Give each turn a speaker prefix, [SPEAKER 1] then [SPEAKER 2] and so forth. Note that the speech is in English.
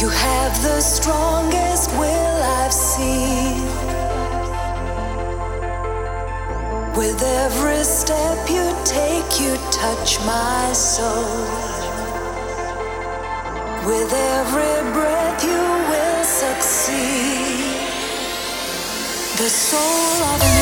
[SPEAKER 1] You have the strongest will I've seen. With every step you take, you touch my soul. With every breath, you will succeed. The soul of